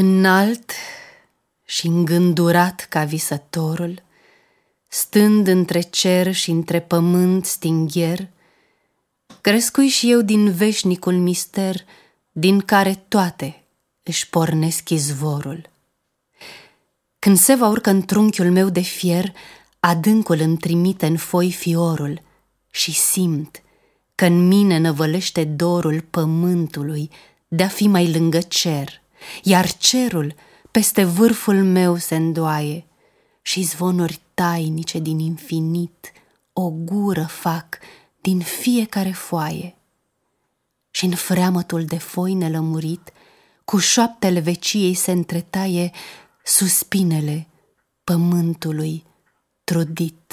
Înalt și îngândurat ca visătorul, Stând între cer și între pământ stingher, Crescui și eu din veșnicul mister, Din care toate își pornesc izvorul. Când se va urcă în trunchiul meu de fier, Adâncul îmi trimite în foi fiorul Și simt că în mine năvălește dorul pământului De a fi mai lângă cer, iar cerul peste vârful meu se îndoaie Și zvonuri tainice din infinit o gură fac din fiecare foaie. Și în freamătul de foi nelămurit, cu șoaptele veciei se întretaie suspinele pământului trudit.